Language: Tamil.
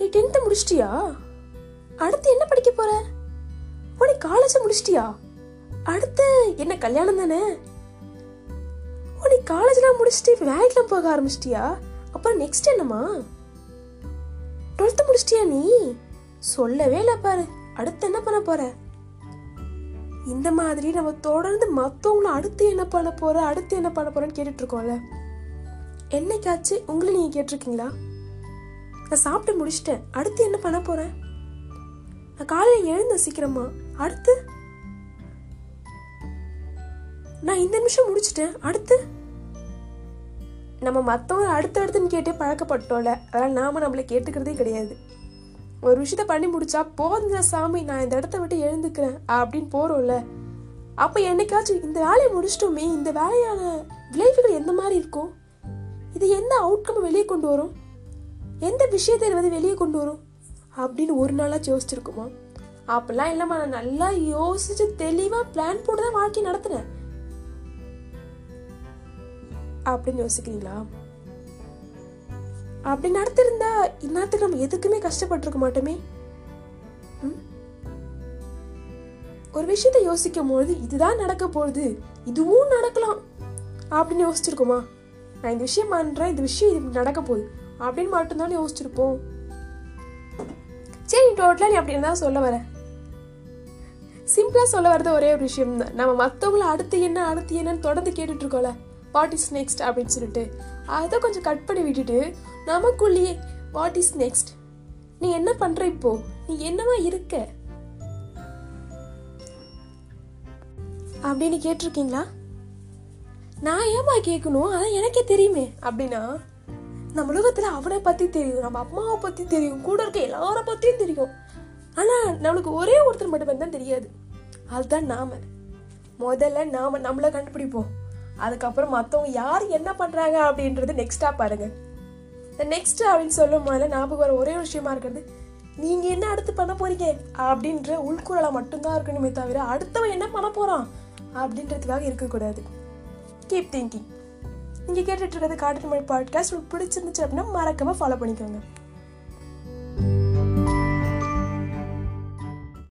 நீ டென்த்து முடிச்சிட்டியா? அடுத்து என்ன படிக்க போற? ஓ நீ காலேஜ் முடிச்சிட்டியா? அடுத்து என்ன கல்யாணம் தானே? ஓ நீ காலேஜ்லாம் முடிச்சுட்டு வேலைக்கெலாம் போக ஆரம்பிச்சிட்டியா? அப்புறம் நெக்ஸ்ட் என்னம்மா? டுவெல்த்து முடிச்சிட்டியா நீ? சொல்லவே இல்லை பாரு. அடுத்து என்ன பண்ண போற? இந்த மாதிரி நம்ம தொடர்ந்து மற்றவங்கள அடுத்து என்ன பண்ண போற அடுத்து என்ன பண்ண போறேன்னு கேட்டுட்டு இருக்கோம்ல. என்னைக்காச்சு உங்களை நீங்க கேட்டிருக்கீங்களா? நான் சாப்பிட்டு முடிச்சிட்டேன். அடுத்து என்ன பண்ண போறேன்? நான் காலையில் எழுந்த சீக்கிரமா. அடுத்து? நான் இந்த நிமிஷம் முடிச்சிட்டேன். அடுத்து? நம்ம மற்றவங்க அடுத்து அடுத்துன்னு கேட்டே பழக்கப்பட்டோம்ல. அதனால் நாம நம்மளை கேட்டுக்கிறதே கிடையாது. ஒரு விஷயத்த பண்ணி முடிச்சா போதுங்க சாமி நான் இந்த இடத்த விட்டு எழுந்துக்கிறேன் அப்படின்னு போறோம்ல. அப்ப என்னைக்காச்சும் இந்த வேலையை முடிச்சிட்டோமே இந்த வேலையான விளைவுகள் எந்த மாதிரி இருக்கும்? இது எந்த அவுட்கம் வெளியே கொண்டு வரும்? எந்த விஷயத்தை வந்து வெளியே கொண்டு வரும்? அப்படின்னு ஒரு நாளாக யோசிச்சிருக்குமா? அப்பெல்லாம் இல்லைம்மா நான் நல்லா யோசிச்சு தெளிவா பிளான் போட்டு தான் வாழ்க்கை நடத்தினேன். அப்படின்னு யோசிக்கிறீங்களா? அப்படி நடத்திருந்தா இந்நேரத்துக்கு நம்ம எதுக்குமே கஷ்டப்பட்டிருக்க மாட்டோமே? ம்? ஒரு விஷயத்த யோசிக்கும் பொழுது இதுதான் நடக்க போகுது இதுவும் நடக்கலாம். அப்படின்னு யோசிச்சிருக்கோமா? நான் இந்த விஷயம் பண்றேன் இந்த விஷயம் இது நடக்க போகுது. அப்படின்னு மட்டும்தான் யோசிச்சிருப்போம். சரி டோட்டலாக நீ அப்படி தான் சொல்ல வர. சிம்பிளாக சொல்ல வரது ஒரே ஒரு விஷயம் தான். நம்ம மற்றவங்கள அடுத்து என்ன அடுத்து என்னன்னு தொடர்ந்து கேட்டுட்டு இருக்கோம்ல. வாட் இஸ் நெக்ஸ்ட் அப்படின்னு சொல்லிட்டு. அதை கொஞ்சம் கட் பண்ணி விட்டுட்டு நமக்குள்ளேயே வாட் இஸ் நெக்ஸ்ட் நீ என்ன பண்ணுற இப்போ? நீ என்னவா இருக்க? அப்படின்னு கேட்டிருக்கீங்களா? நான் ஏமா கேட்கணும்? அதான் எனக்கே தெரியுமே. அப்படின்னா நம்ம உலகத்தில் அவனை பற்றி தெரியும் நம்ம அம்மாவை பற்றி தெரியும் கூட இருக்க எல்லாரை பற்றியும் தெரியும். ஆனால் நம்மளுக்கு ஒரே ஒருத்தர் மட்டும் தான் தெரியாது. அதுதான் நாம. முதல்ல நாம நம்மளை கண்டுபிடிப்போம். அதுக்கப்புறம் மற்றவங்க யார் என்ன பண்ணுறாங்க அப்படின்றது நெக்ஸ்ட்டாக பாருங்கள் நெக்ஸ்ட் அப்படின்னு சொல்லும் போதில் ஞாபகம் வர ஒரே ஒரு விஷயமா இருக்கிறது நீங்க என்ன அடுத்து பண்ண போறீங்க? அப்படின்ற உள்குரலா மட்டும்தான் இருக்கணுமே தவிர அடுத்தவன் என்ன பண்ண போறான் அப்படின்றதுக்காக இருக்கக்கூடாது. கீப் திங்கிங் நீங்கள் கேட்டுட்ருக்கிறது காட்டு தமிழ் பாட்காஸ்ட் உங்களுக்கு பிடிச்சிருந்துச்சு அப்படின்னா மறக்காமல் ஃபாலோ பண்ணிக்கோங்க.